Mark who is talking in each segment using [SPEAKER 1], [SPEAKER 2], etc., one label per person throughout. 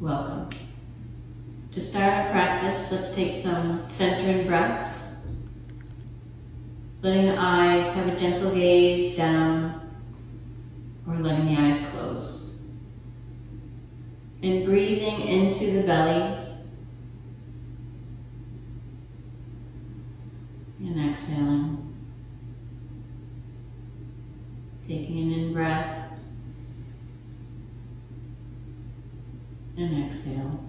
[SPEAKER 1] welcome. To start our practice, let's take some centering breaths. Letting the eyes have a gentle gaze down or letting the eyes close. And breathing into the belly and exhaling. Taking an in breath and exhale.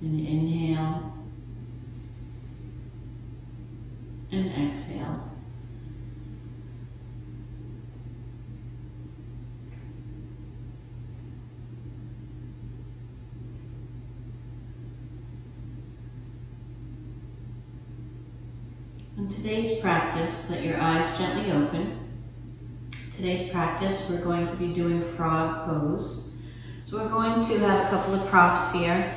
[SPEAKER 1] And inhale and exhale. In today's practice, let your eyes gently open. Today's practice, we're going to be doing frog pose. So we're going to have a couple of props here.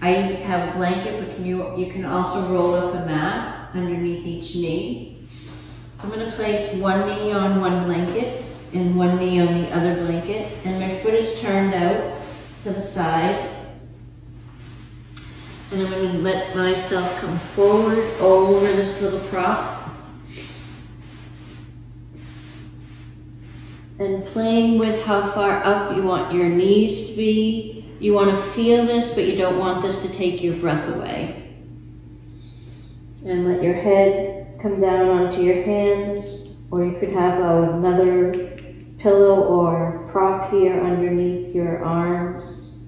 [SPEAKER 1] I have a blanket, but you, you can also roll up a mat underneath each knee. So I'm going to place one knee on one blanket and one knee on the other blanket. And my foot is turned out to the side. And I'm going to let myself come forward over this little prop. And playing with how far up you want your knees to be. You want to feel this, but you don't want this to take your breath away. And let your head come down onto your hands, or you could have another pillow or prop here underneath your arms.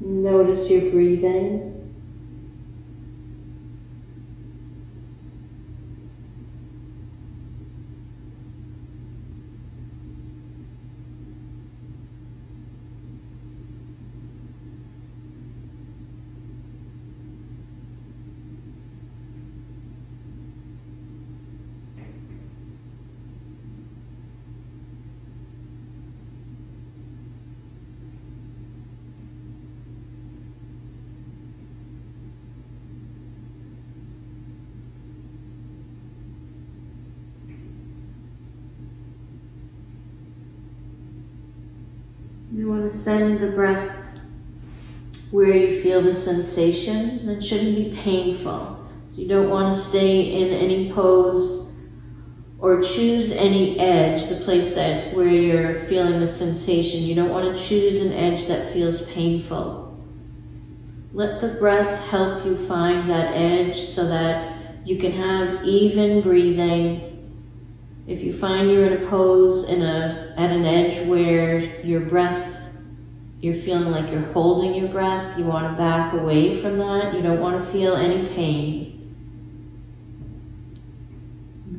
[SPEAKER 1] Notice your breathing. You want to send the breath where you feel the sensation. That shouldn't be painful. So you don't want to stay in any pose or choose any edge, the place that where you're feeling the sensation. You don't want to choose an edge that feels painful. Let the breath help you find that edge so that you can have even breathing. If you find you're in a pose in a at an edge where your breath, you're feeling like you're holding your breath, you want to back away from that. You don't want to feel any pain.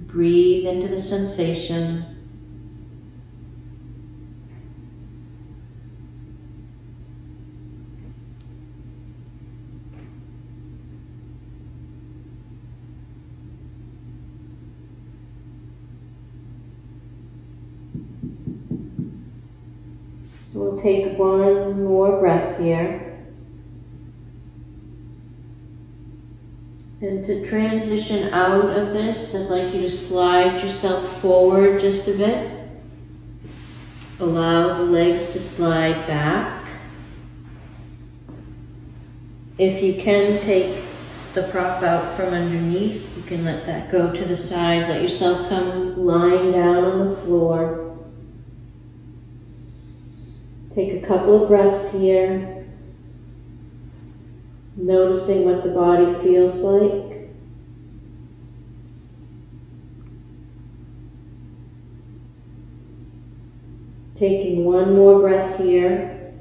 [SPEAKER 1] Breathe into the sensation. So we'll take one more breath here. And to transition out of this, I'd like you to slide yourself forward just a bit. Allow the legs to slide back. If you can take the prop out from underneath, you can let that go to the side. Let yourself come lying down on the floor. Take a couple of breaths here, noticing what the body feels like. Taking one more breath here.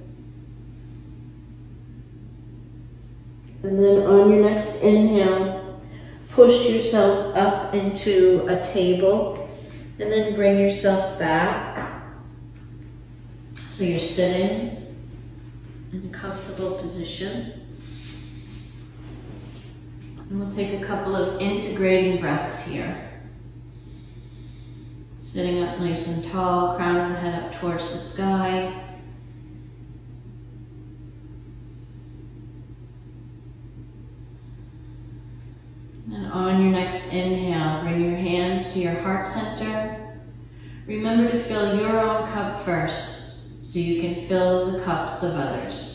[SPEAKER 1] And then on your next inhale, push yourself up into a table and then bring yourself back. So you're sitting in a comfortable position. And we'll take a couple of integrating breaths here. Sitting up nice and tall, crown of the head up towards the sky. And on your next inhale, bring your hands to your heart center. Remember to fill your own cup first so you can fill the cups of others.